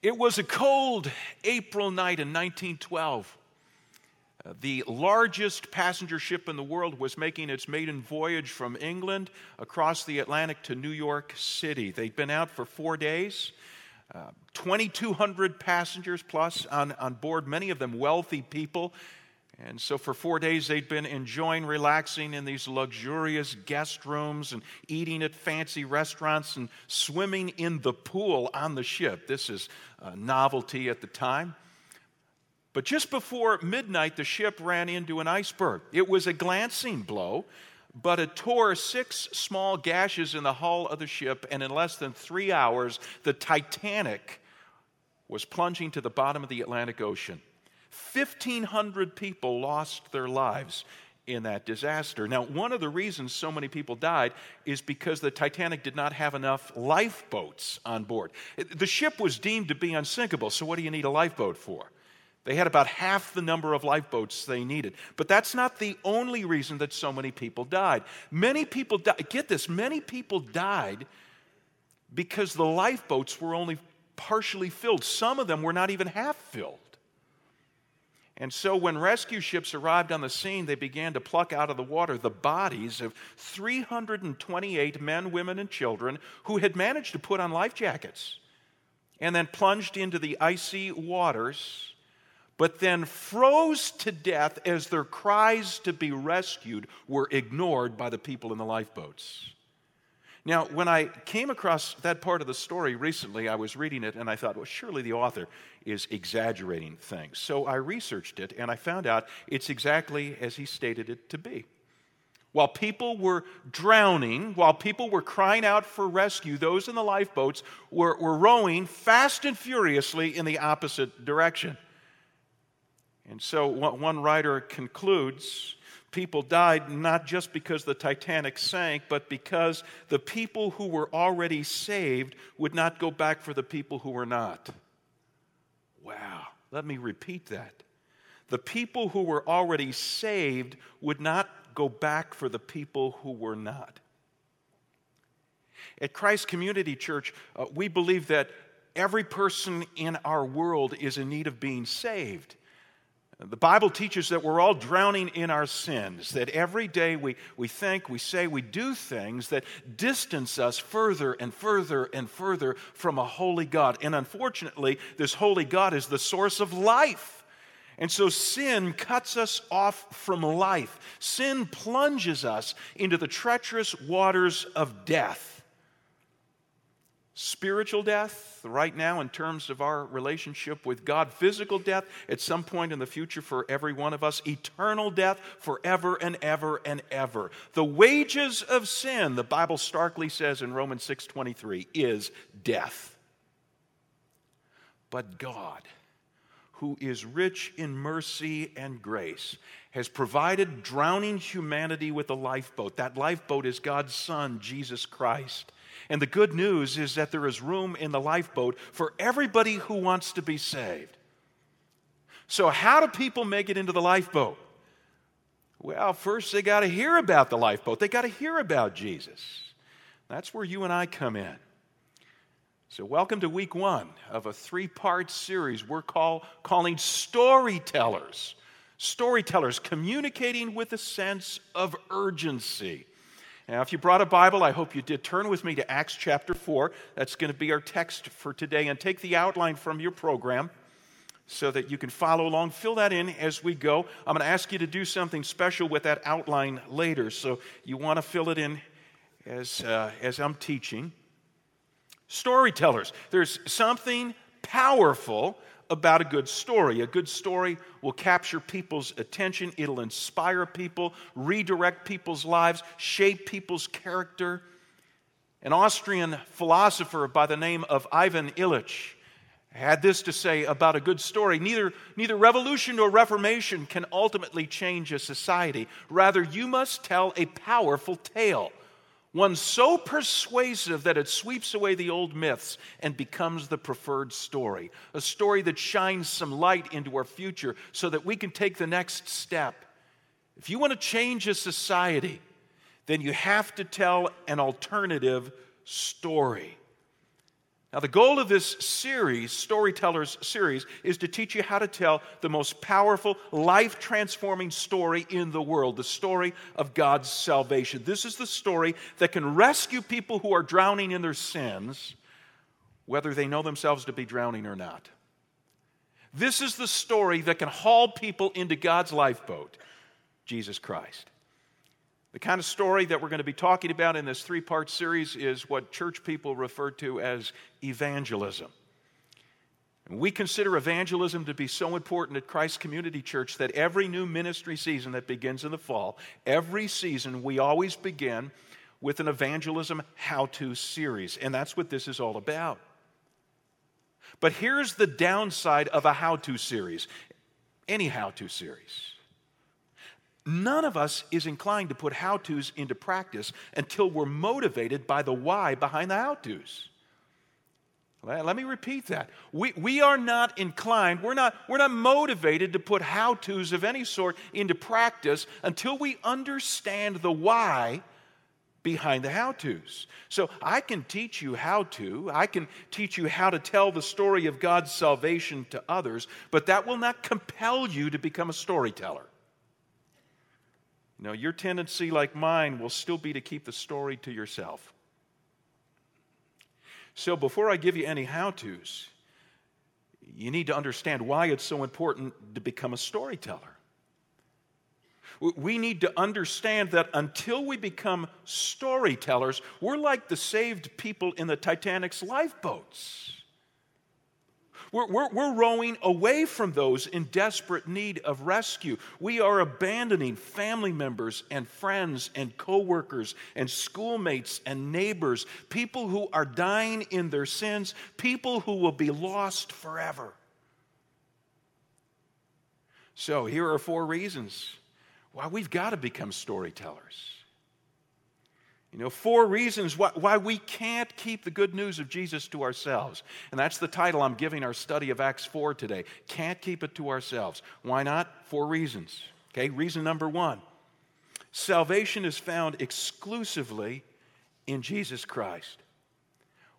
It was a cold April night in 1912. Uh, the largest passenger ship in the world was making its maiden voyage from England across the Atlantic to New York City. They'd been out for four days. Uh, 2,200 passengers plus on, on board, many of them wealthy people. And so for four days, they'd been enjoying relaxing in these luxurious guest rooms and eating at fancy restaurants and swimming in the pool on the ship. This is a novelty at the time. But just before midnight, the ship ran into an iceberg. It was a glancing blow, but it tore six small gashes in the hull of the ship, and in less than three hours, the Titanic was plunging to the bottom of the Atlantic Ocean. 1,500 people lost their lives in that disaster. Now, one of the reasons so many people died is because the Titanic did not have enough lifeboats on board. The ship was deemed to be unsinkable, so what do you need a lifeboat for? They had about half the number of lifeboats they needed. But that's not the only reason that so many people died. Many people died, get this, many people died because the lifeboats were only partially filled. Some of them were not even half filled. And so when rescue ships arrived on the scene, they began to pluck out of the water the bodies of 328 men, women, and children who had managed to put on life jackets and then plunged into the icy waters, but then froze to death as their cries to be rescued were ignored by the people in the lifeboats. Now, when I came across that part of the story recently, I was reading it and I thought, well, surely the author is exaggerating things. So I researched it and I found out it's exactly as he stated it to be. While people were drowning, while people were crying out for rescue, those in the lifeboats were, were rowing fast and furiously in the opposite direction. And so one writer concludes people died not just because the Titanic sank, but because the people who were already saved would not go back for the people who were not. Wow. Let me repeat that. The people who were already saved would not go back for the people who were not. At Christ Community Church, uh, we believe that every person in our world is in need of being saved. The Bible teaches that we're all drowning in our sins, that every day we, we think, we say, we do things that distance us further and further and further from a holy God. And unfortunately, this holy God is the source of life. And so sin cuts us off from life. Sin plunges us into the treacherous waters of death spiritual death right now in terms of our relationship with God, physical death at some point in the future for every one of us, eternal death forever and ever and ever. The wages of sin, the Bible starkly says in Romans 6:23, is death. But God, who is rich in mercy and grace, has provided drowning humanity with a lifeboat. That lifeboat is God's Son, Jesus Christ. And the good news is that there is room in the lifeboat for everybody who wants to be saved. So, how do people make it into the lifeboat? Well, first they got to hear about the lifeboat, they got to hear about Jesus. That's where you and I come in. So, welcome to week one of a three part series we're call, calling Storytellers. Storytellers communicating with a sense of urgency. Now, if you brought a Bible, I hope you did. Turn with me to Acts chapter 4. That's going to be our text for today. And take the outline from your program so that you can follow along. Fill that in as we go. I'm going to ask you to do something special with that outline later. So you want to fill it in as, uh, as I'm teaching. Storytellers. There's something powerful about a good story. A good story will capture people's attention, it'll inspire people, redirect people's lives, shape people's character. An Austrian philosopher by the name of Ivan Illich had this to say about a good story neither, neither revolution nor reformation can ultimately change a society. Rather, you must tell a powerful tale one so persuasive that it sweeps away the old myths and becomes the preferred story. A story that shines some light into our future so that we can take the next step. If you want to change a society, then you have to tell an alternative story. Now, the goal of this series, Storytellers series, is to teach you how to tell the most powerful, life transforming story in the world the story of God's salvation. This is the story that can rescue people who are drowning in their sins, whether they know themselves to be drowning or not. This is the story that can haul people into God's lifeboat Jesus Christ. The kind of story that we're going to be talking about in this three part series is what church people refer to as evangelism. We consider evangelism to be so important at Christ Community Church that every new ministry season that begins in the fall, every season, we always begin with an evangelism how to series. And that's what this is all about. But here's the downside of a how to series any how to series None of us is inclined to put how to's into practice until we're motivated by the why behind the how to's. Let me repeat that. We, we are not inclined, we're not, we're not motivated to put how to's of any sort into practice until we understand the why behind the how to's. So I can teach you how to, I can teach you how to tell the story of God's salvation to others, but that will not compel you to become a storyteller. No, your tendency, like mine, will still be to keep the story to yourself. So before I give you any how to's, you need to understand why it's so important to become a storyteller. We need to understand that until we become storytellers, we're like the saved people in the Titanic's lifeboats. We're, we're, we're, rowing away from those in desperate need of rescue. We are abandoning family members and friends and coworkers and schoolmates and neighbors, people who are dying in their sins, people who will be lost forever. So, here are four reasons why we've got to become storytellers. You know, four reasons why, why we can't keep the good news of Jesus to ourselves. And that's the title I'm giving our study of Acts 4 today. Can't keep it to ourselves. Why not? Four reasons. Okay, reason number one salvation is found exclusively in Jesus Christ.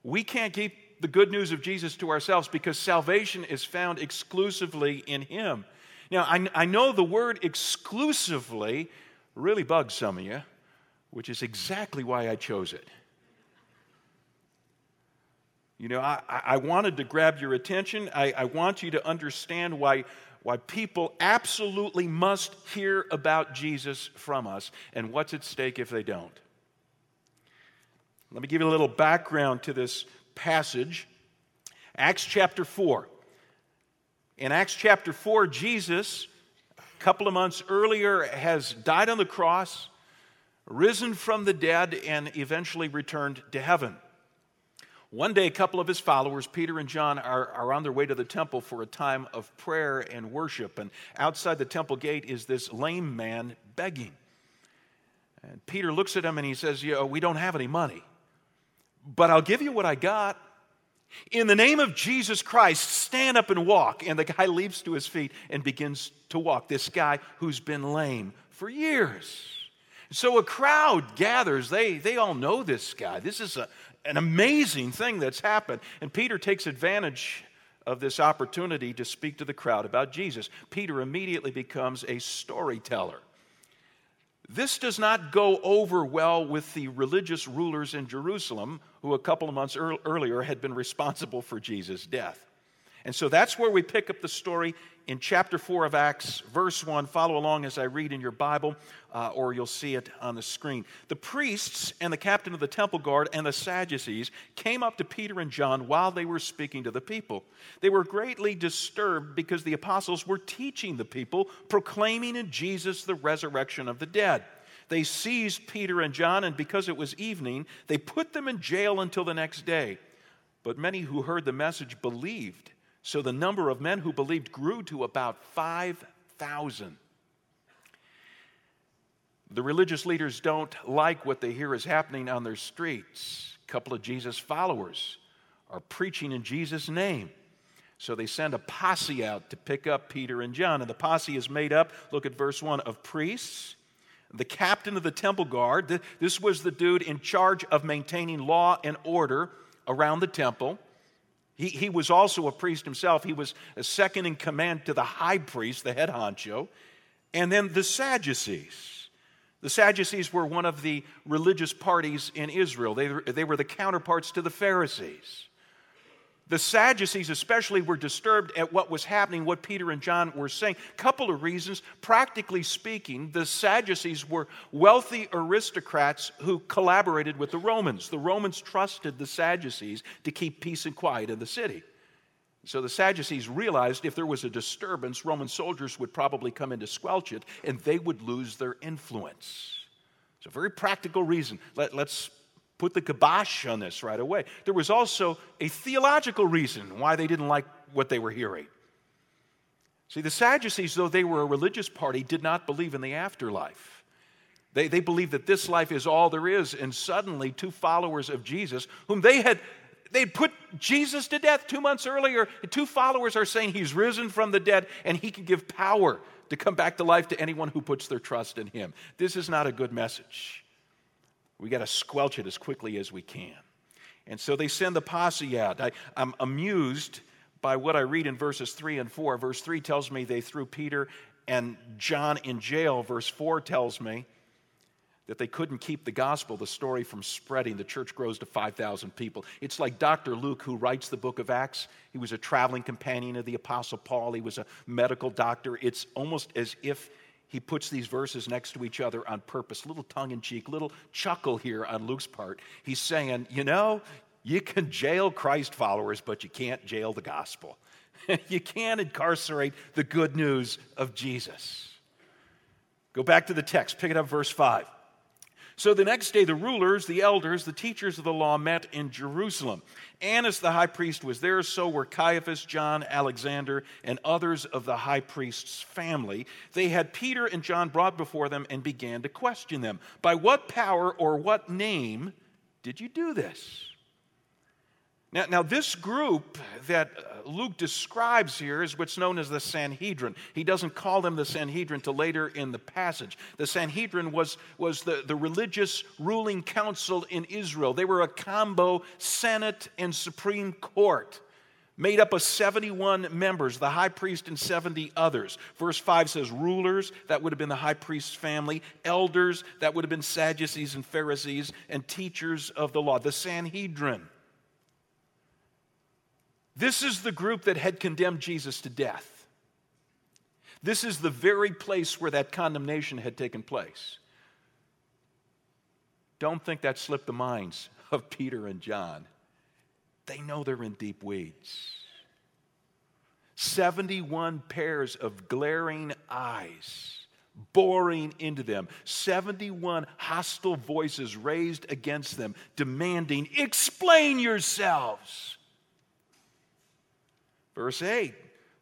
We can't keep the good news of Jesus to ourselves because salvation is found exclusively in Him. Now, I, I know the word exclusively really bugs some of you which is exactly why I chose it. You know, I, I wanted to grab your attention. I, I want you to understand why, why people absolutely must hear about Jesus from us and what's at stake if they don't. Let me give you a little background to this passage. Acts chapter 4. In Acts chapter 4, Jesus, a couple of months earlier, has died on the cross risen from the dead, and eventually returned to heaven. One day, a couple of his followers, Peter and John, are, are on their way to the temple for a time of prayer and worship. And outside the temple gate is this lame man begging. And Peter looks at him and he says, "Yeah, We don't have any money, but I'll give you what I got. In the name of Jesus Christ, stand up and walk. And the guy leaps to his feet and begins to walk. This guy who's been lame for years. So a crowd gathers. They, they all know this guy. This is a, an amazing thing that's happened. And Peter takes advantage of this opportunity to speak to the crowd about Jesus. Peter immediately becomes a storyteller. This does not go over well with the religious rulers in Jerusalem, who a couple of months earlier had been responsible for Jesus' death. And so that's where we pick up the story in chapter 4 of Acts, verse 1. Follow along as I read in your Bible, uh, or you'll see it on the screen. The priests and the captain of the temple guard and the Sadducees came up to Peter and John while they were speaking to the people. They were greatly disturbed because the apostles were teaching the people, proclaiming in Jesus the resurrection of the dead. They seized Peter and John, and because it was evening, they put them in jail until the next day. But many who heard the message believed so the number of men who believed grew to about 5,000. The religious leaders don't like what they hear is happening on their streets. A couple of Jesus followers are preaching in Jesus' name. So they send a posse out to pick up Peter and John. And the posse is made up, look at verse 1, of priests, the captain of the temple guard. This was the dude in charge of maintaining law and order around the temple He, he was also a priest himself. He was a second in command to the high priest, the head honcho, and then the Sadducees. The Sadducees were one of the religious parties in Israel, they, they were the counterparts to the Pharisees. The Sadducees, especially, were disturbed at what was happening, what Peter and John were saying. Couple of reasons. Practically speaking, the Sadducees were wealthy aristocrats who collaborated with the Romans. The Romans trusted the Sadducees to keep peace and quiet in the city. So the Sadducees realized if there was a disturbance, Roman soldiers would probably come in to squelch it, and they would lose their influence. It's a very practical reason. Let, us put the kibosh on this right away. There was also a theological reason why they didn't like what they were hearing. See, the Sadducees, though they were a religious party, did not believe in the afterlife. They, they believed that this life is all there is, and suddenly, two followers of Jesus, whom they had they'd put Jesus to death two months earlier. Two followers are saying he's risen from the dead and he can give power to come back to life to anyone who puts their trust in him. This is not a good message. We got to squelch it as quickly as we can. And so they send the posse out. I, I'm amused by what I read in verses 3 and 4. Verse 3 tells me they threw Peter and John in jail. Verse 4 tells me that they couldn't keep the gospel, the story, from spreading. The church grows to 5,000 people. It's like Dr. Luke, who writes the book of Acts. He was a traveling companion of the Apostle Paul, he was a medical doctor. It's almost as if he puts these verses next to each other on purpose, little tongue in cheek, little chuckle here on Luke's part. He's saying, you know, you can jail Christ followers, but you can't jail the gospel. you can't incarcerate the good news of Jesus. Go back to the text, pick it up, verse 5. So the next day, the rulers, the elders, the teachers of the law met in Jerusalem. Annas the high priest was there, so were Caiaphas, John, Alexander, and others of the high priest's family. They had Peter and John brought before them and began to question them By what power or what name did you do this? Now, now, this group that uh, Luke describes here is what's known as the Sanhedrin. He doesn't call them the Sanhedrin till later in the passage. The Sanhedrin was, was the, the religious ruling council in Israel. They were a combo Senate and Supreme Court made up of 71 members, the high priest and 70 others. Verse 5 says rulers, that would have been the high priest's family, elders, that would have been Sadducees and Pharisees, and teachers of the law, the Sanhedrin. This is the group that had condemned Jesus to death. This is the very place where that condemnation had taken place. Don't think that slipped the minds of Peter and John. They know they're in deep weeds. 71 pairs of glaring eyes boring into them, 71 hostile voices raised against them, demanding, Explain yourselves. Verse 8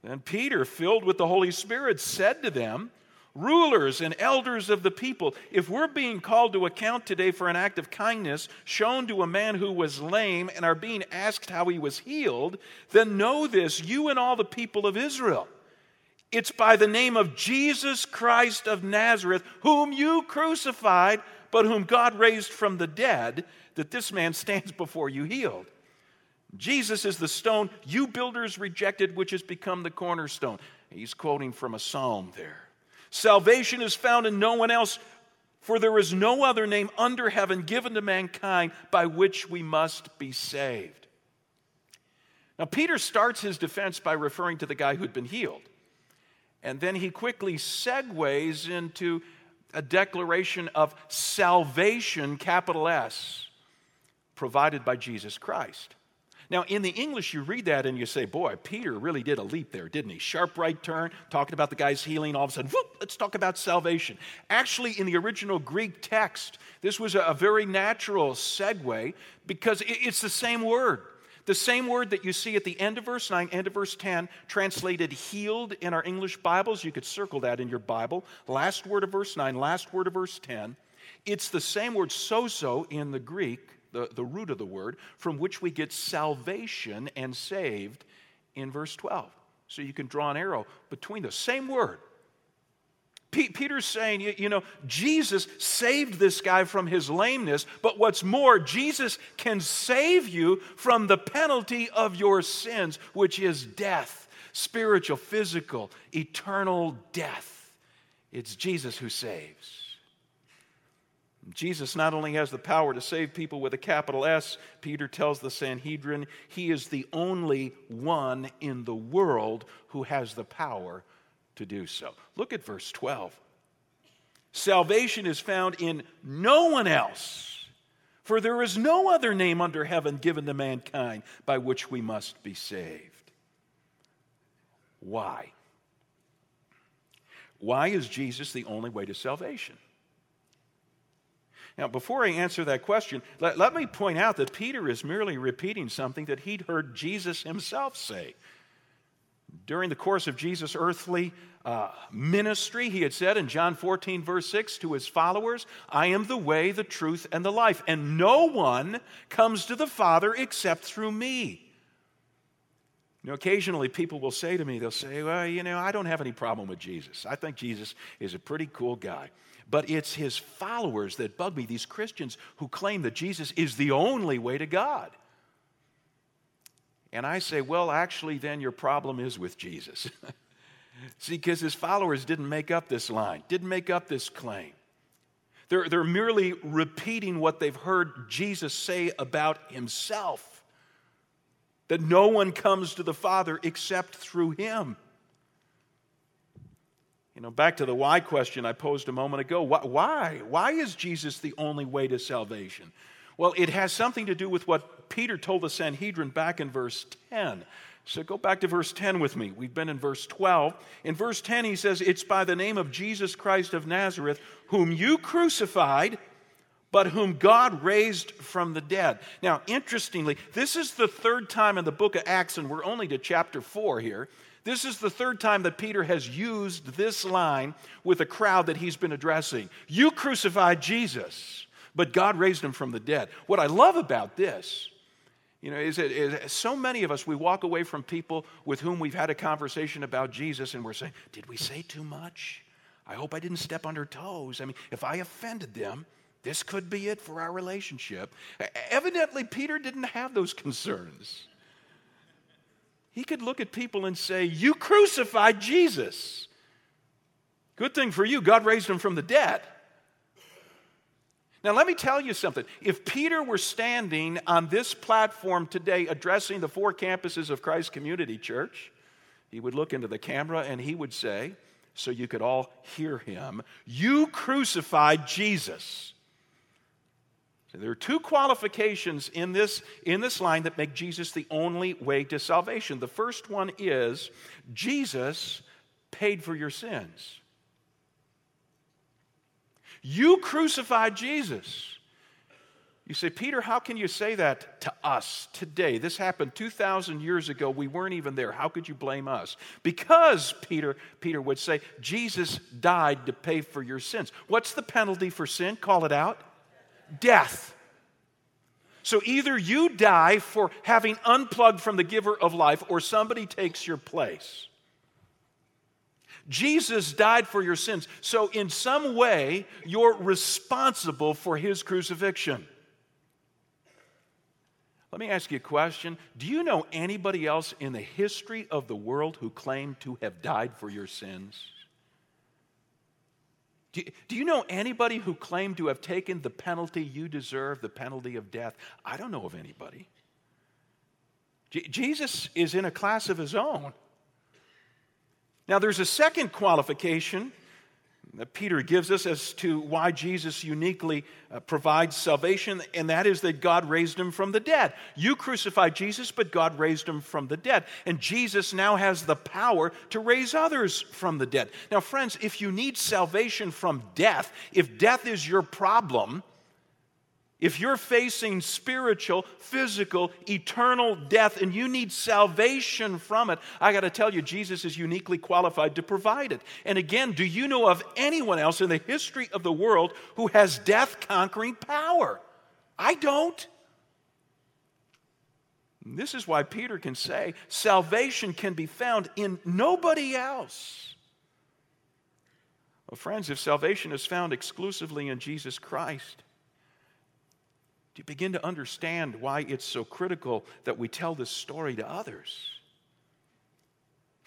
Then Peter, filled with the Holy Spirit, said to them, Rulers and elders of the people, if we're being called to account today for an act of kindness shown to a man who was lame and are being asked how he was healed, then know this, you and all the people of Israel. It's by the name of Jesus Christ of Nazareth, whom you crucified, but whom God raised from the dead, that this man stands before you healed. Jesus is the stone you builders rejected, which has become the cornerstone. He's quoting from a psalm there. Salvation is found in no one else, for there is no other name under heaven given to mankind by which we must be saved. Now, Peter starts his defense by referring to the guy who'd been healed. And then he quickly segues into a declaration of salvation, capital S, provided by Jesus Christ. Now, in the English, you read that and you say, boy, Peter really did a leap there, didn't he? Sharp right turn, talking about the guy's healing, all of a sudden, whoop, let's talk about salvation. Actually, in the original Greek text, this was a very natural segue because it's the same word. The same word that you see at the end of verse 9, end of verse 10, translated healed in our English Bibles. You could circle that in your Bible. Last word of verse 9, last word of verse 10. It's the same word sozo in the Greek the, the root of the word, from which we get salvation and saved in verse 12. So you can draw an arrow between the same word. Peter's saying, you, you know, Jesus saved this guy from his lameness, but what's more, Jesus can save you from the penalty of your sins, which is death spiritual, physical, eternal death. It's Jesus who saves. Jesus not only has the power to save people with a capital S, Peter tells the Sanhedrin, he is the only one in the world who has the power to do so. Look at verse 12. Salvation is found in no one else, for there is no other name under heaven given to mankind by which we must be saved. Why? Why is Jesus the only way to salvation? Now, before I answer that question, let, let, me point out that Peter is merely repeating something that he'd heard Jesus himself say. During the course of Jesus' earthly uh, ministry, he had said in John 14, verse 6, to his followers, I am the way, the truth, and the life, and no one comes to the Father except through me. You know, occasionally people will say to me, they'll say, Well, you know, I don't have any problem with Jesus. I think Jesus is a pretty cool guy. But it's his followers that bug me, these Christians who claim that Jesus is the only way to God. And I say, well, actually, then your problem is with Jesus. See, because his followers didn't make up this line, didn't make up this claim. They're, they're merely repeating what they've heard Jesus say about himself that no one comes to the Father except through him. You know, back to the why question I posed a moment ago. Why? Why is Jesus the only way to salvation? Well, it has something to do with what Peter told the Sanhedrin back in verse 10. So go back to verse 10 with me. We've been in verse 12. In verse 10, he says, It's by the name of Jesus Christ of Nazareth, whom you crucified, but whom God raised from the dead. Now, interestingly, this is the third time in the book of Acts, and we're only to chapter 4 here, this is the third time that Peter has used this line with a crowd that he's been addressing. You crucified Jesus, but God raised him from the dead. What I love about this, you know, is that so many of us, we walk away from people with whom we've had a conversation about Jesus and we're saying, Did we say too much? I hope I didn't step on their toes. I mean, if I offended them, this could be it for our relationship. Evidently, Peter didn't have those concerns. He could look at people and say, You crucified Jesus. Good thing for you, God raised him from the dead. Now, let me tell you something. If Peter were standing on this platform today addressing the four campuses of Christ Community Church, he would look into the camera and he would say, so you could all hear him, You crucified Jesus. There are two qualifications in this, in this line that make Jesus the only way to salvation. The first one is Jesus paid for your sins. You crucified Jesus. You say, Peter, how can you say that to us today? This happened 2,000 years ago. We weren't even there. How could you blame us? Because, Peter, Peter would say, Jesus died to pay for your sins. What's the penalty for sin? Call it out death. So either you die for having unplugged from the giver of life, or somebody takes your place. Jesus died for your sins. So, in some way, you're responsible for his crucifixion. Let me ask you a question. Do you know anybody else in the history of the world who claimed to have died for your sins? Do you, do you know anybody who claimed to have taken the penalty you deserve, the penalty of death? I don't know of anybody. J- Jesus is in a class of his own. Now, there's a second qualification that Peter gives us as to why Jesus uniquely uh, provides salvation, and that is that God raised him from the dead. You crucified Jesus, but God raised him from the dead. And Jesus now has the power to raise others from the dead. Now, friends, if you need salvation from death, if death is your problem, if you're facing spiritual, physical, eternal death and you need salvation from it, I got to tell you, Jesus is uniquely qualified to provide it. And again, do you know of anyone else in the history of the world who has death conquering power? I don't. this is why Peter can say salvation can be found in nobody else. Well, friends, if salvation is found exclusively in Jesus Christ, do you begin to understand why it's so critical that we tell this story to others?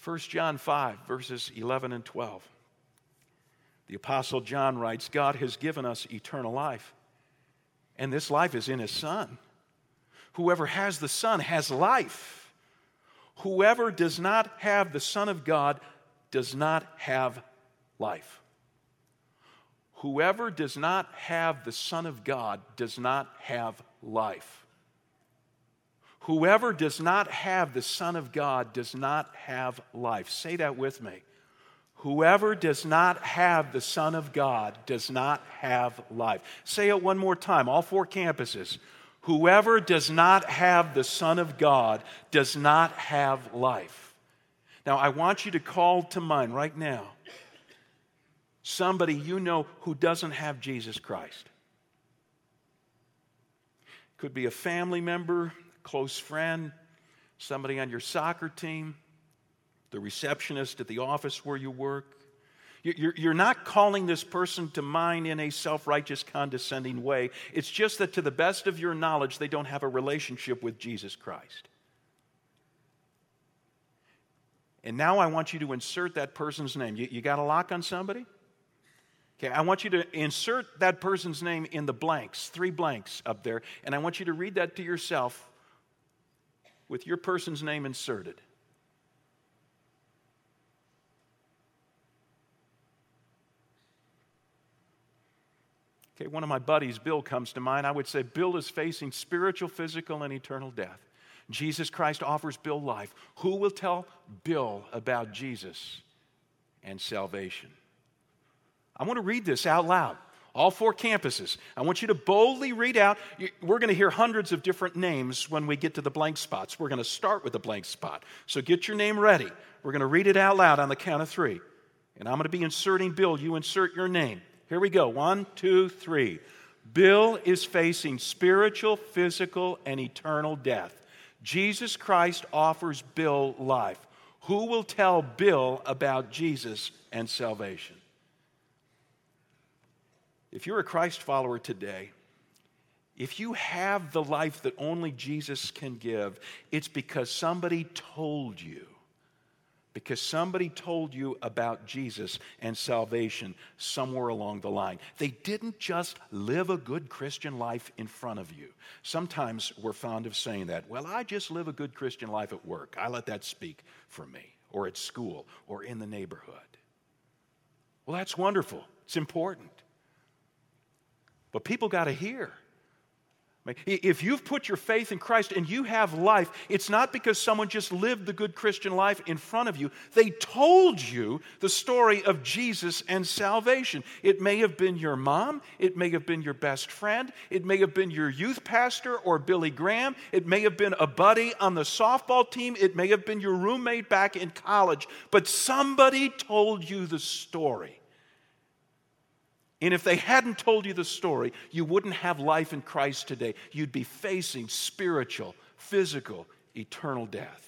1 John 5, verses 11 and 12. The Apostle John writes God has given us eternal life, and this life is in His Son. Whoever has the Son has life. Whoever does not have the Son of God does not have life. Whoever does not have the Son of God does not have life. Whoever does not have the Son of God does not have life. Say that with me. Whoever does not have the Son of God does not have life. Say it one more time, all four campuses. Whoever does not have the Son of God does not have life. Now, I want you to call to mind right now somebody you know who doesn't have Jesus Christ. Could be a family member, close friend, somebody on your soccer team, the receptionist at the office where you work. You're not calling this person to mind in a self righteous, condescending way. It's just that to the best of your knowledge, they don't have a relationship with Jesus Christ. And now I want you to insert that person's name. You, you got a lock on somebody? Okay, I want you to insert that person's name in the blanks, three blanks up there, and I want you to read that to yourself with your person's name inserted. Okay, one of my buddies, Bill, comes to mind. I would say Bill is facing spiritual, physical, and eternal death. Jesus Christ offers Bill life. Who will tell Bill about Jesus and salvation? I want to read this out loud. All four campuses. I want you to boldly read out. We're going to hear hundreds of different names when we get to the blank spots. We're going to start with the blank spot. So get your name ready. We're going to read it out loud on the count of three. And I'm going to be inserting Bill. You insert your name. Here we go. One, two, three. Bill is facing spiritual, physical, and eternal death. Jesus Christ offers Bill life. Who will tell Bill about Jesus and salvation? If you're a Christ follower today, if you have the life that only Jesus can give, it's because somebody told you because somebody told you about Jesus and salvation somewhere along the line. They didn't just live a good Christian life in front of you. Sometimes we're fond of saying that. Well, I just live a good Christian life at work. I let that speak for me, or at school, or in the neighborhood. Well, that's wonderful. It's important. But people got to hear if you've put your faith in Christ and you have life, it's not because someone just lived the good Christian life in front of you. They told you the story of Jesus and salvation. It may have been your mom, it may have been your best friend, it may have been your youth pastor or Billy Graham, it may have been a buddy on the softball team, it may have been your roommate back in college, but somebody told you the story. And if they hadn't told you the story, you wouldn't have life in Christ today. You'd be facing spiritual, physical, eternal death.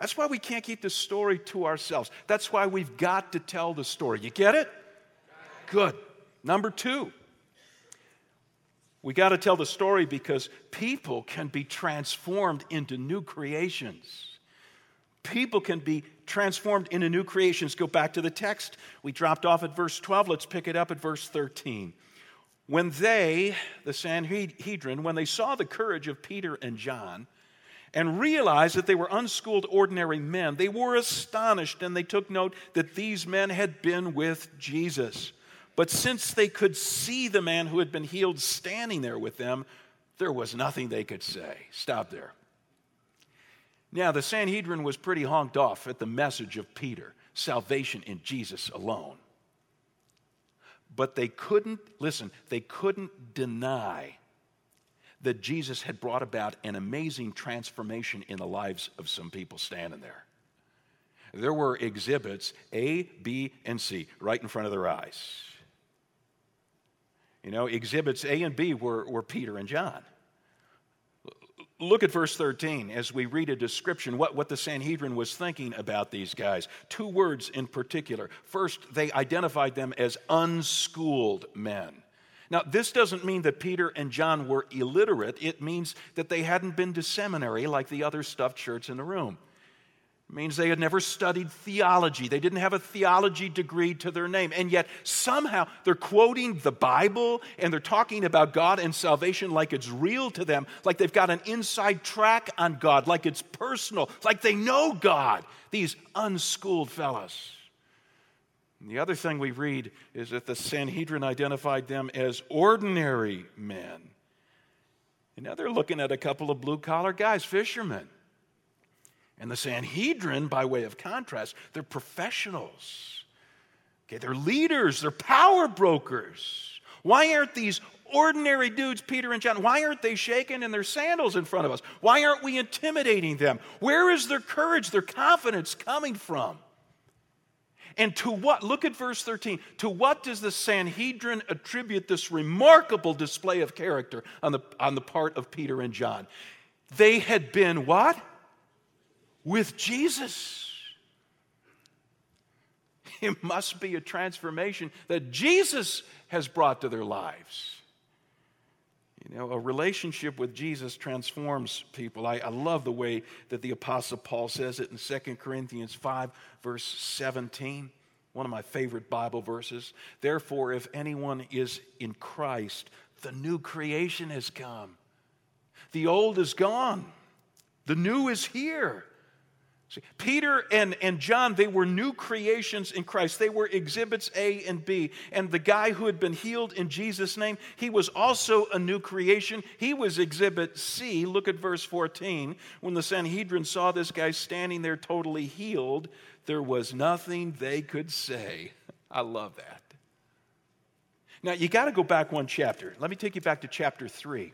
That's why we can't keep the story to ourselves. That's why we've got to tell the story. You get it? Good. Number two, we got to tell the story because people can be transformed into new creations people can be transformed into new creations. Go back to the text. We dropped off at verse 12. Let's pick it up at verse 13. When they, the Sanhedrin, when they saw the courage of Peter and John and realized that they were unschooled, ordinary men, they were astonished and they took note that these men had been with Jesus. But since they could see the man who had been healed standing there with them, there was nothing they could say. Stop there. Now, the Sanhedrin was pretty honked off at the message of Peter salvation in Jesus alone. But they couldn't, listen, they couldn't deny that Jesus had brought about an amazing transformation in the lives of some people standing there. There were exhibits A, B, and C right in front of their eyes. You know, exhibits A and B were, were Peter and John. Look at verse 13 as we read a description, what, what the Sanhedrin was thinking about these guys. Two words in particular. First, they identified them as unschooled men. Now, this doesn't mean that Peter and John were illiterate. It means that they hadn't been to seminary like the other stuffed shirts in the room. It means they had never studied theology. They didn't have a theology degree to their name. And yet, somehow, they're quoting the Bible and they're talking about God and salvation like it's real to them, like they've got an inside track on God, like it's personal, like they know God, these unschooled fellows. And the other thing we read is that the Sanhedrin identified them as ordinary men. And now they're looking at a couple of blue collar guys, fishermen. And the Sanhedrin, by way of contrast, they're professionals. Okay, they're leaders, they're power brokers. Why aren't these ordinary dudes, Peter and John, why aren't they shaking in their sandals in front of us? Why aren't we intimidating them? Where is their courage, their confidence coming from? And to what, look at verse 13, to what does the Sanhedrin attribute this remarkable display of character on the, on the part of Peter and John? They had been what? With Jesus. It must be a transformation that Jesus has brought to their lives. You know, a relationship with Jesus transforms people. I, I, love the way that the Apostle Paul says it in 2 Corinthians 5, verse 17, one of my favorite Bible verses. Therefore, if anyone is in Christ, the new creation has come. The old is gone, the new is here. See, Peter and, and John, they were new creations in Christ. They were exhibits A and B. And the guy who had been healed in Jesus' name, he was also a new creation. He was exhibit C. Look at verse 14. When the Sanhedrin saw this guy standing there totally healed, there was nothing they could say. I love that. Now, you got to go back one chapter. Let me take you back to chapter 3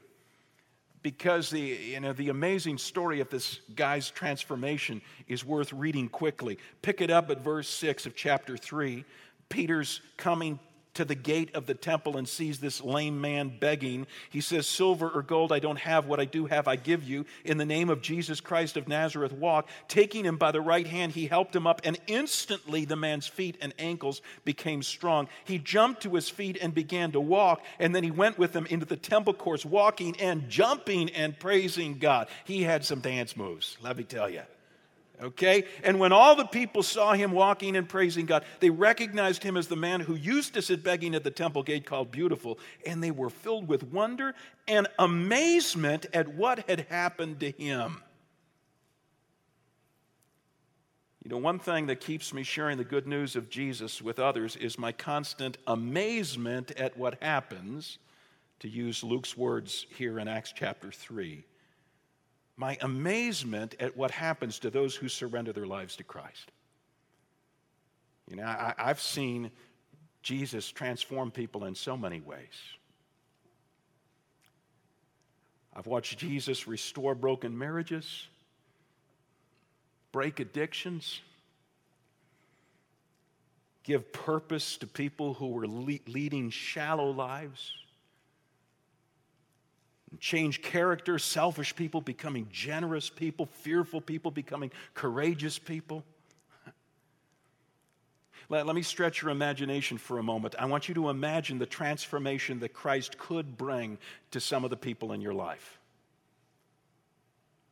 because the, you know, the amazing story of this guy's transformation is worth reading quickly. Pick it up at verse 6 of chapter 3. Peter's coming to the gate of the temple and sees this lame man begging. He says, Silver or gold I don't have, what I do have I give you. In the name of Jesus Christ of Nazareth, walk. Taking him by the right hand, he helped him up, and instantly the man's feet and ankles became strong. He jumped to his feet and began to walk, and then he went with them into the temple courts, walking and jumping and praising God. He had some dance moves, let me tell you. Okay? And when all the people saw him walking and praising God, they recognized him as the man who used to sit begging at the temple gate called Beautiful, and they were filled with wonder and amazement at what had happened to him. You know, one thing that keeps me sharing the good news of Jesus with others is my constant amazement at what happens, to use Luke's words here in Acts chapter 3 my amazement at what happens to those who surrender their lives to Christ. You know, I, have seen Jesus transform people in so many ways. I've watched Jesus restore broken marriages, break addictions, give purpose to people who were le- leading shallow lives change character, selfish people becoming generous people, fearful people becoming courageous people. Let, let me stretch your imagination for a moment. I want you to imagine the transformation that Christ could bring to some of the people in your life.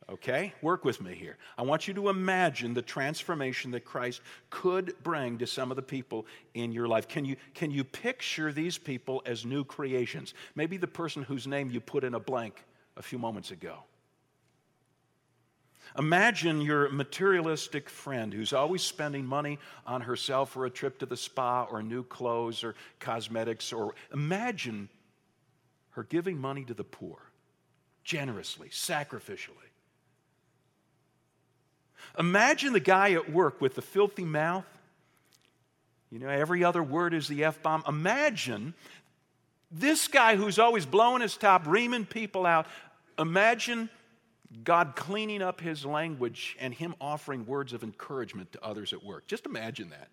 Okay? Work with me here. I want you to imagine the transformation that Christ could bring to some of the people in your life. Can you, can you picture these people as new creations? Maybe the person whose name you put in a blank a few moments ago. Imagine your materialistic friend who's always spending money on herself for a trip to the spa or new clothes or cosmetics or imagine her giving money to the poor generously, sacrificially. Imagine the guy at work with the filthy mouth. You know, every other word is the F bomb. Imagine this guy who's always blowing his top, reaming people out. Imagine God cleaning up his language and him offering words of encouragement to others at work. Just imagine that.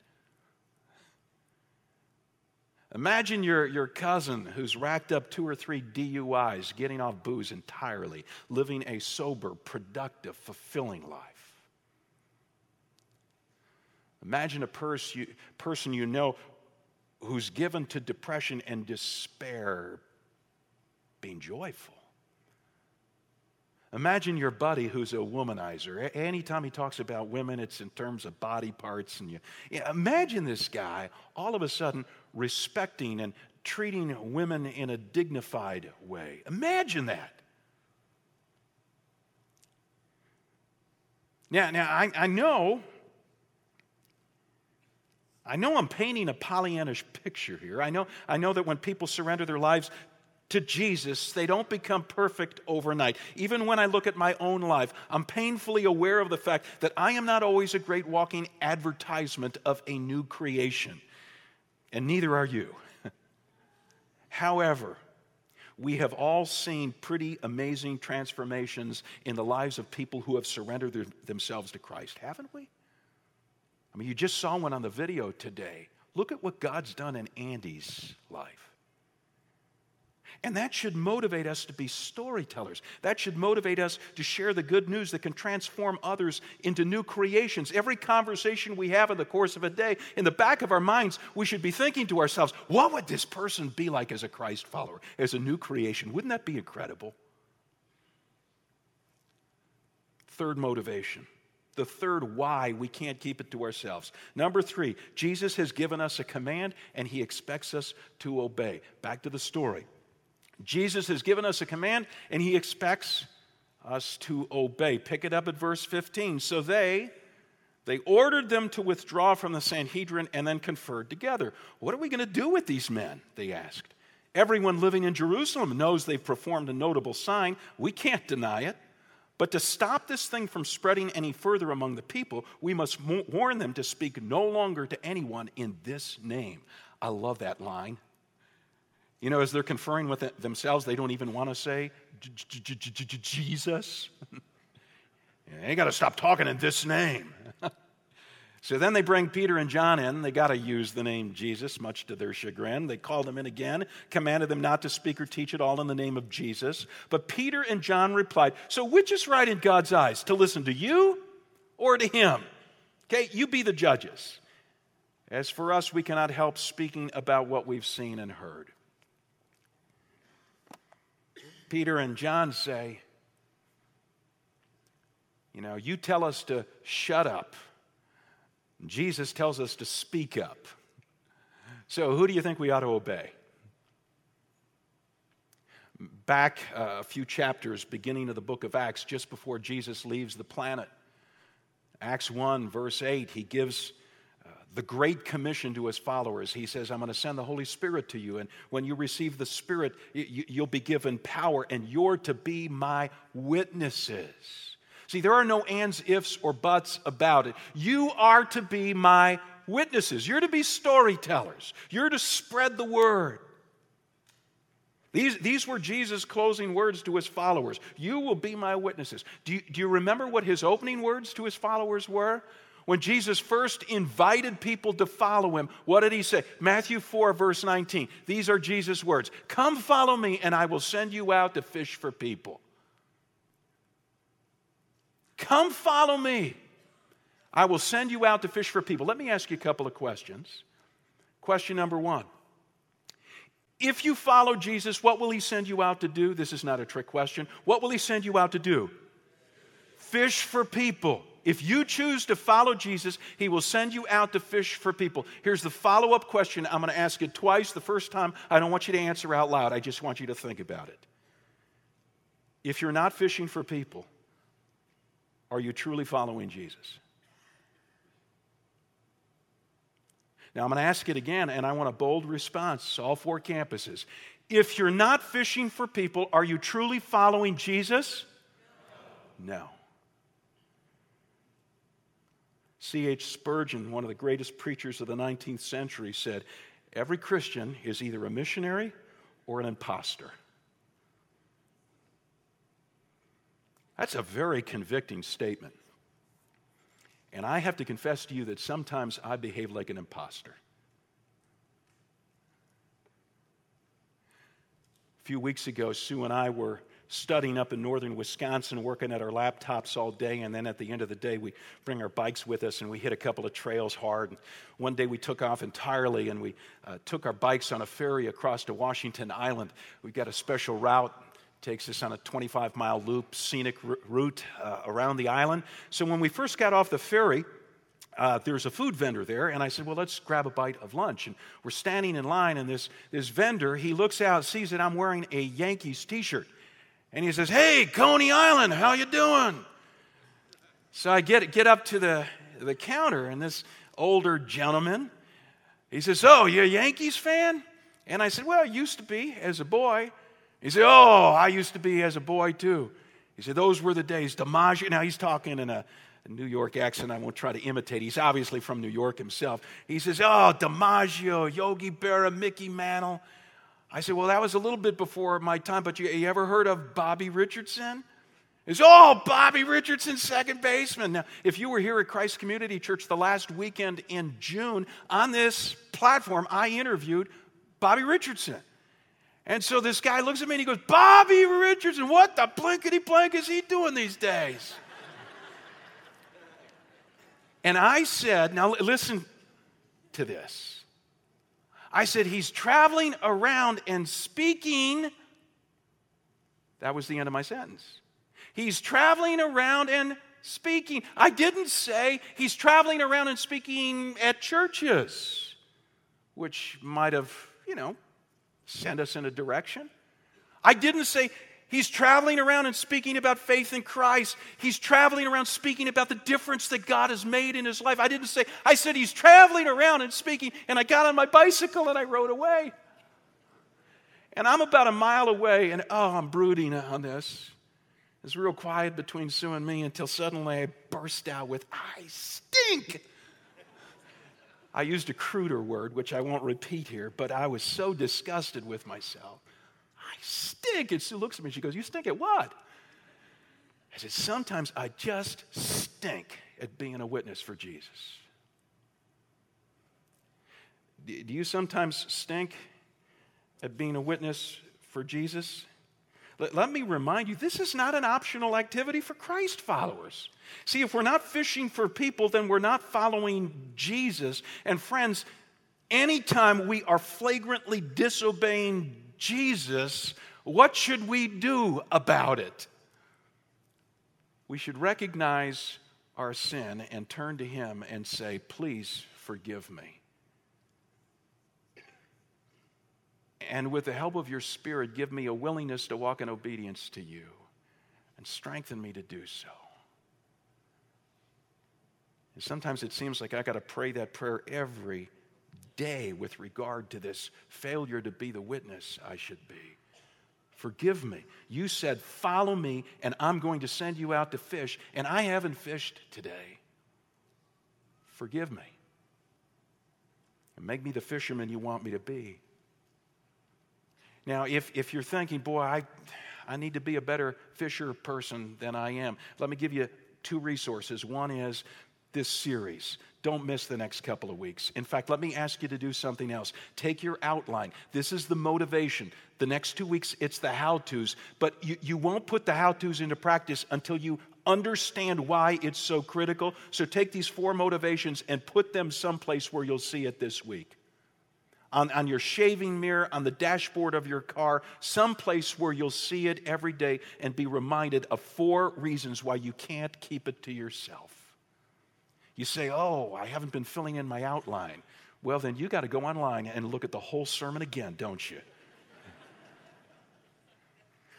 Imagine your, your cousin who's racked up two or three DUIs, getting off booze entirely, living a sober, productive, fulfilling life. Imagine a pers- you, person you know who's given to depression and despair being joyful. Imagine your buddy who's a womanizer. Anytime he talks about women, it's in terms of body parts. And you, imagine this guy all of a sudden respecting and treating women in a dignified way. Imagine that. Now, now I, I know, I know I'm painting a Pollyannish picture here. I know, I know that when people surrender their lives to Jesus, they don't become perfect overnight. Even when I look at my own life, I'm painfully aware of the fact that I am not always a great walking advertisement of a new creation, and neither are you. However, we have all seen pretty amazing transformations in the lives of people who have surrendered their, themselves to Christ, haven't we? I mean, you just saw one on the video today. Look at what God's done in Andy's life. And that should motivate us to be storytellers. That should motivate us to share the good news that can transform others into new creations. Every conversation we have in the course of a day, in the back of our minds, we should be thinking to ourselves, what would this person be like as a Christ follower, as a new creation? Wouldn't that be incredible? Third motivation. The third why we can't keep it to ourselves. Number three, Jesus has given us a command and he expects us to obey. Back to the story. Jesus has given us a command and he expects us to obey. Pick it up at verse 15. So they they ordered them to withdraw from the Sanhedrin and then conferred together. What are we going to do with these men? They asked. Everyone living in Jerusalem knows they've performed a notable sign. We can't deny it. But to stop this thing from spreading any further among the people, we must warn them to speak no longer to anyone in this name. I love that line. You know, as they're conferring with themselves, they don't even want to say Jesus. They got to stop talking in this name. so then they bring Peter and John in. They got to use the name Jesus, much to their chagrin. They called them in again, commanded them not to speak or teach at all in the name of Jesus. But Peter and John replied, So which is right in God's eyes, to listen to you or to him? Okay, you be the judges. As for us, we cannot help speaking about what we've seen and heard. Peter and John say, you know, you tell us to shut up. Jesus tells us to speak up. So, who do you think we ought to obey? Back uh, a few chapters, beginning of the book of Acts, just before Jesus leaves the planet, Acts 1, verse 8, he gives the Great Commission to his followers. He says, I'm going to send the Holy Spirit to you. And when you receive the Spirit, you'll be given power, and you're to be my witnesses. See, there are no ands, ifs, or buts about it. You are to be my witnesses. You're to be storytellers. You're to spread the word. These, these were Jesus' closing words to his followers. You will be my witnesses. Do you, do you remember what his opening words to his followers were? When Jesus first invited people to follow him, what did he say? Matthew 4, verse 19. These are Jesus' words Come follow me, and I will send you out to fish for people. Come follow me. I will send you out to fish for people. Let me ask you a couple of questions. Question number one If you follow Jesus, what will he send you out to do? This is not a trick question. What will he send you out to do? Fish for people. If you choose to follow Jesus, he will send you out to fish for people. Here's the follow up question. I'm going to ask it twice. The first time, I don't want you to answer out loud, I just want you to think about it. If you're not fishing for people, are you truly following Jesus? Now, I'm going to ask it again, and I want a bold response, all four campuses. If you're not fishing for people, are you truly following Jesus? No. C.H. Spurgeon, one of the greatest preachers of the 19th century, said, Every Christian is either a missionary or an impostor. That's a very convicting statement. And I have to confess to you that sometimes I behave like an impostor. A few weeks ago, Sue and I were studying up in northern Wisconsin, working at our laptops all day, and then at the end of the day, we bring our bikes with us and we hit a couple of trails hard. And one day we took off entirely and we uh, took our bikes on a ferry across to Washington Island. We got a special route. Takes us on a 25 mile loop, scenic route uh, around the island. So when we first got off the ferry, uh, there's a food vendor there, and I said, Well, let's grab a bite of lunch. And we're standing in line, and this, this vendor, he looks out, sees that I'm wearing a Yankees t shirt. And he says, Hey, Coney Island, how you doing? So I get, get up to the, the counter, and this older gentleman, he says, Oh, you're a Yankees fan? And I said, Well, I used to be as a boy. He said, Oh, I used to be as a boy too. He said, Those were the days. DiMaggio, now he's talking in a, a New York accent I won't try to imitate. He's obviously from New York himself. He says, Oh, DiMaggio, Yogi Berra, Mickey Mantle. I said, Well, that was a little bit before my time, but you, you ever heard of Bobby Richardson? It's oh, Bobby Richardson, second baseman. Now, if you were here at Christ Community Church the last weekend in June, on this platform, I interviewed Bobby Richardson. And so this guy looks at me and he goes, Bobby Richardson, what the blankety blank is he doing these days? and I said, now listen to this. I said, He's traveling around and speaking. That was the end of my sentence. He's traveling around and speaking. I didn't say he's traveling around and speaking at churches, which might have, you know, sent us in a direction. I didn't say He's traveling around and speaking about faith in Christ. He's traveling around speaking about the difference that God has made in his life. I didn't say, I said he's traveling around and speaking, and I got on my bicycle and I rode away. And I'm about a mile away, and oh, I'm brooding on this. It's real quiet between Sue and me until suddenly I burst out with, I stink. I used a cruder word, which I won't repeat here, but I was so disgusted with myself I stink. And Sue looks at me and she goes, You stink at what? I said, Sometimes I just stink at being a witness for Jesus. Do you sometimes stink at being a witness for Jesus? Let, me remind you, this is not an optional activity for Christ followers. See, if we're not fishing for people, then we're not following Jesus. And friends, anytime we are flagrantly disobeying Jesus, what should we do about it? We should recognize our sin and turn to Him and say, Please forgive me. And with the help of your Spirit, give me a willingness to walk in obedience to you and strengthen me to do so. And sometimes it seems like I got to pray that prayer every day with regard to this failure to be the witness I should be. Forgive me. You said, Follow me, and I'm going to send you out to fish, and I haven't fished today. Forgive me. And make me the fisherman you want me to be. Now, if, if you're thinking, boy, I, I need to be a better fisher person than I am, let me give you two resources. One is this series. Don't miss the next couple of weeks. In fact, let me ask you to do something else. Take your outline. This is the motivation. The next two weeks, it's the how to's, but you, you won't put the how to's into practice until you understand why it's so critical. So take these four motivations and put them someplace where you'll see it this week. On, on your shaving mirror, on the dashboard of your car, someplace where you'll see it every day and be reminded of four reasons why you can't keep it to yourself. You say, Oh, I haven't been filling in my outline. Well, then you got to go online and look at the whole sermon again, don't you?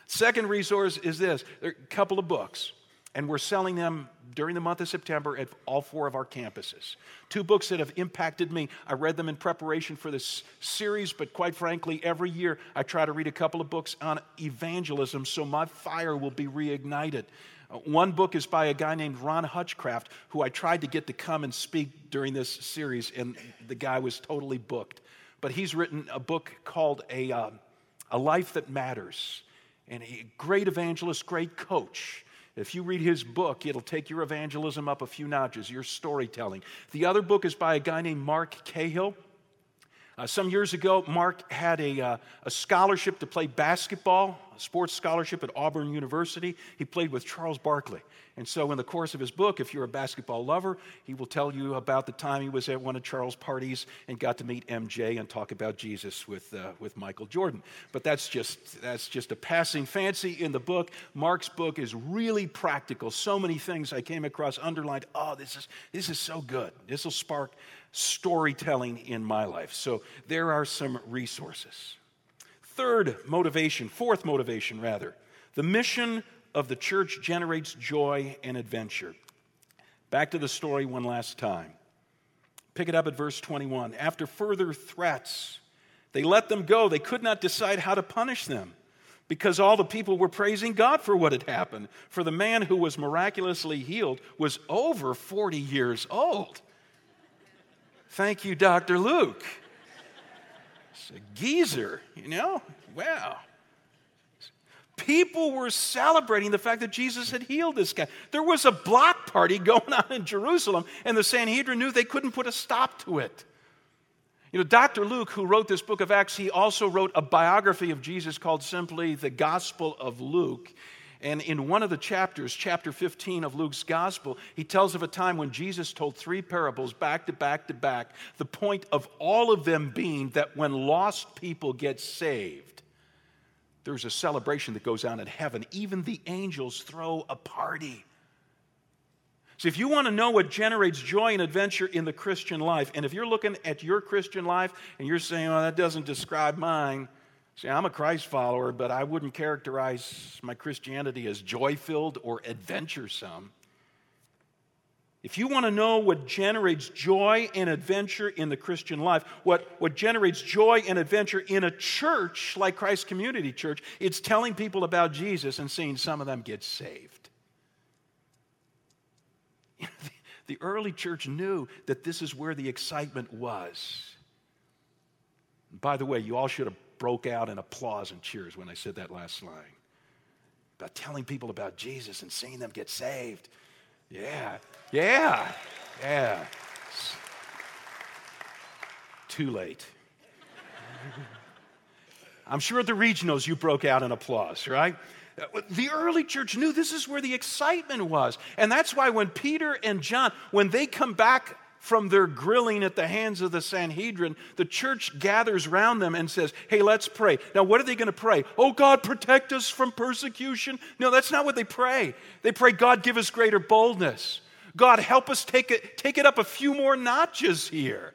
Second resource is this there are a couple of books, and we're selling them during the month of September at all four of our campuses. Two books that have impacted me. I read them in preparation for this series, but quite frankly, every year I try to read a couple of books on evangelism so my fire will be reignited. Uh, one book is by a guy named Ron Hutchcraft, who I tried to get to come and speak during this series, and the guy was totally booked. But he's written a book called A, uh, a Life That Matters, and a great evangelist, great coach. If you read his book, it'll take your evangelism up a few notches, your storytelling. The other book is by a guy named Mark Cahill. Uh, some years ago, Mark had a, uh, a scholarship to play basketball, a sports scholarship at Auburn University. He played with Charles Barkley. And so, in the course of his book, if you're a basketball lover, he will tell you about the time he was at one of Charles' parties and got to meet MJ and talk about Jesus with, uh, with Michael Jordan. But that's just, that's just a passing fancy in the book. Mark's book is really practical. So many things I came across underlined. Oh, this is, this is so good. This will spark storytelling in my life. So, there are some resources. Third motivation, fourth motivation, rather, the mission of the church generates joy and adventure. Back to the story one last time. Pick it up at verse 21. After further threats, they let them go. They could not decide how to punish them because all the people were praising God for what had happened. For the man who was miraculously healed was over 40 years old. Thank you, Dr. Luke. It's a geezer, you know? Wow. People were celebrating the fact that Jesus had healed this guy. There was a block party going on in Jerusalem, and the Sanhedrin knew they couldn't put a stop to it. You know, Dr. Luke, who wrote this book of Acts, he also wrote a biography of Jesus called simply The Gospel of Luke. And in one of the chapters, chapter 15 of Luke's gospel, he tells of a time when Jesus told three parables back to back to back, the point of all of them being that when lost people get saved, there's a celebration that goes on in heaven. Even the angels throw a party. So, if you want to know what generates joy and adventure in the Christian life, and if you're looking at your Christian life and you're saying, well, that doesn't describe mine, see, I'm a Christ follower, but I wouldn't characterize my Christianity as joy filled or adventuresome. If you want to know what generates joy and adventure in the Christian life, what, what generates joy and adventure in a church like Christ Community Church, it's telling people about Jesus and seeing some of them get saved. the, the early church knew that this is where the excitement was. By the way, you all should have broke out in applause and cheers when I said that last line. About telling people about Jesus and seeing them get saved. Yeah, yeah, yeah. Too late. I'm sure at the regionals you broke out in applause, right? The early church knew this is where the excitement was. And that's why when Peter and John, when they come back from their grilling at the hands of the Sanhedrin, the church gathers around them and says, Hey, let's pray. Now, what are they going to pray? Oh, God, protect us from persecution. No, that's not what they pray. They pray, God, give us greater boldness. God, help us take it, take it up a few more notches here.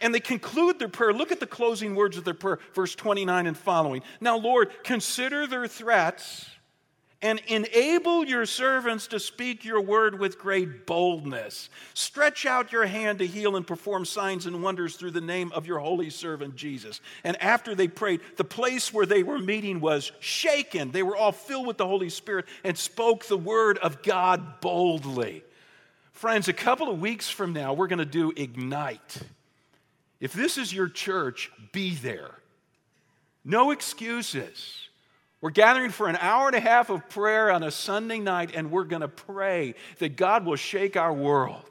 And they conclude their prayer. Look at the closing words of their prayer, verse 29 and following. Now, Lord, consider their threats and enable your servants to speak your word with great boldness. Stretch out your hand to heal and perform signs and wonders through the name of your holy servant Jesus. And after they prayed, the place where they were meeting was shaken. They were all filled with the Holy Spirit and spoke the word of God boldly. Friends, a couple of weeks from now, we're going to do Ignite. If this is your church, be there. No excuses. We're gathering for an hour and a half of prayer on a Sunday night, and we're going to pray that God will shake our world.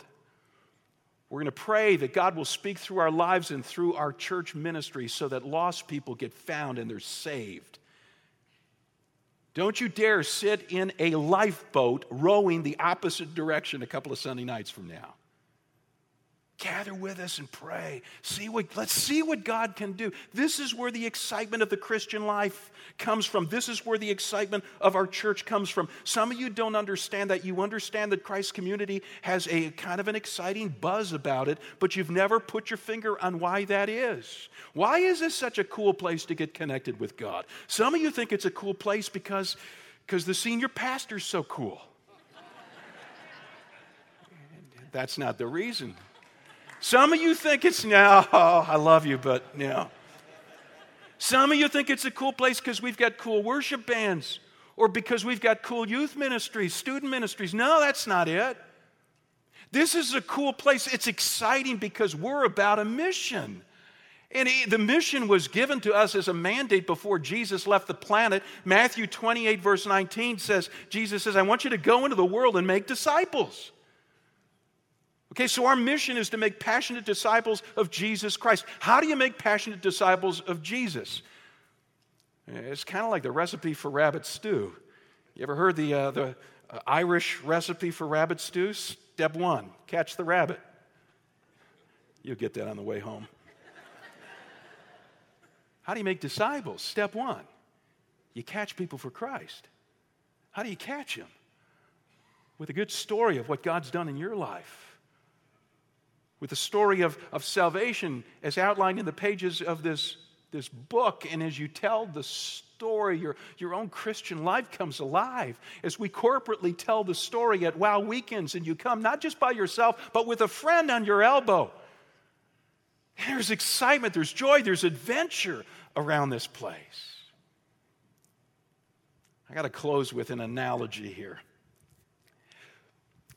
We're going to pray that God will speak through our lives and through our church ministry so that lost people get found and they're saved. Don't you dare sit in a lifeboat rowing the opposite direction a couple of Sunday nights from now gather with us and pray. See what, let's see what God can do. This is where the excitement of the Christian life comes from. This is where the excitement of our church comes from. Some of you don't understand that. You understand that Christ's community has a kind of an exciting buzz about it, but you've never put your finger on why that is. Why is this such a cool place to get connected with God? Some of you think it's a cool place because, because the senior pastor's so cool. That's not the reason. Some of you think it's, no, oh, I love you, but no. Some of you think it's a cool place because we've got cool worship bands or because we've got cool youth ministries, student ministries. No, that's not it. This is a cool place. It's exciting because we're about a mission. And he, the mission was given to us as a mandate before Jesus left the planet. Matthew 28, verse 19 says, Jesus says, I want you to go into the world and make disciples. Okay, so our mission is to make passionate disciples of Jesus Christ. How do you make passionate disciples of Jesus? It's kind of like the recipe for rabbit stew. You ever heard the, uh, the uh, Irish recipe for rabbit stew? Step one catch the rabbit. You'll get that on the way home. How do you make disciples? Step one you catch people for Christ. How do you catch them? With a good story of what God's done in your life. With the story of, of salvation as outlined in the pages of this, this book. And as you tell the story, your, your own Christian life comes alive. As we corporately tell the story at Wow Weekends, and you come not just by yourself, but with a friend on your elbow. There's excitement, there's joy, there's adventure around this place. I got to close with an analogy here.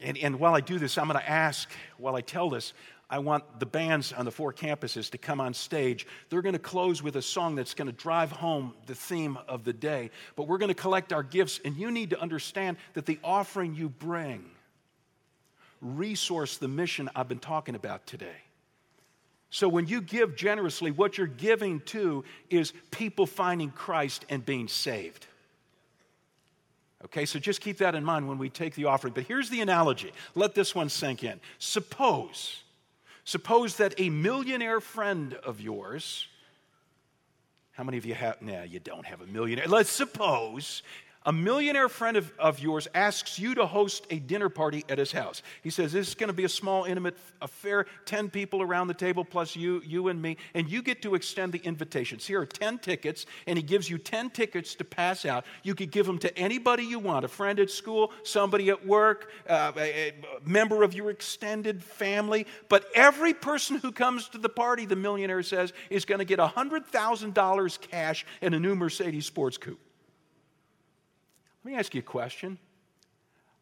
And, and while I do this, I'm going to ask, while I tell this, I want the bands on the four campuses to come on stage. They're going to close with a song that's going to drive home the theme of the day. But we're going to collect our gifts, and you need to understand that the offering you bring resource the mission I've been talking about today. So when you give generously, what you're giving to is people finding Christ and being saved. Okay, so just keep that in mind when we take the offering. But here's the analogy. Let this one sink in. Suppose, suppose that a millionaire friend of yours, how many of you have, nah, you don't have a millionaire. Let's suppose a millionaire friend of, of yours asks you to host a dinner party at his house. He says, This is going to be a small, intimate affair, 10 people around the table plus you, you and me, and you get to extend the invitations. Here are 10 tickets, and he gives you 10 tickets to pass out. You could give them to anybody you want a friend at school, somebody at work, uh, a, a member of your extended family. But every person who comes to the party, the millionaire says, is going to get $100,000 cash and a new Mercedes sports coupe. Let me ask you a question.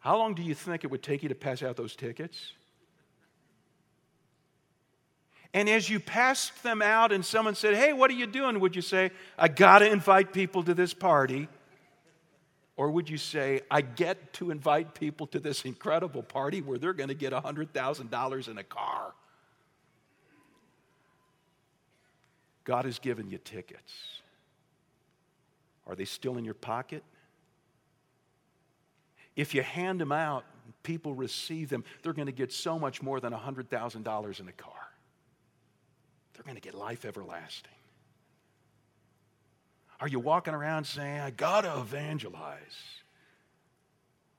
How long do you think it would take you to pass out those tickets? And as you passed them out and someone said, Hey, what are you doing? Would you say, I got to invite people to this party? Or would you say, I get to invite people to this incredible party where they're going to get $100,000 in a car? God has given you tickets. Are they still in your pocket? If you hand them out, people receive them, they're going to get so much more than $100,000 in a car. They're going to get life everlasting. Are you walking around saying, I got to evangelize?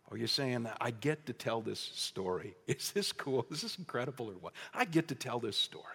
Or are you saying, I get to tell this story? Is this cool? Is this incredible or what? I get to tell this story.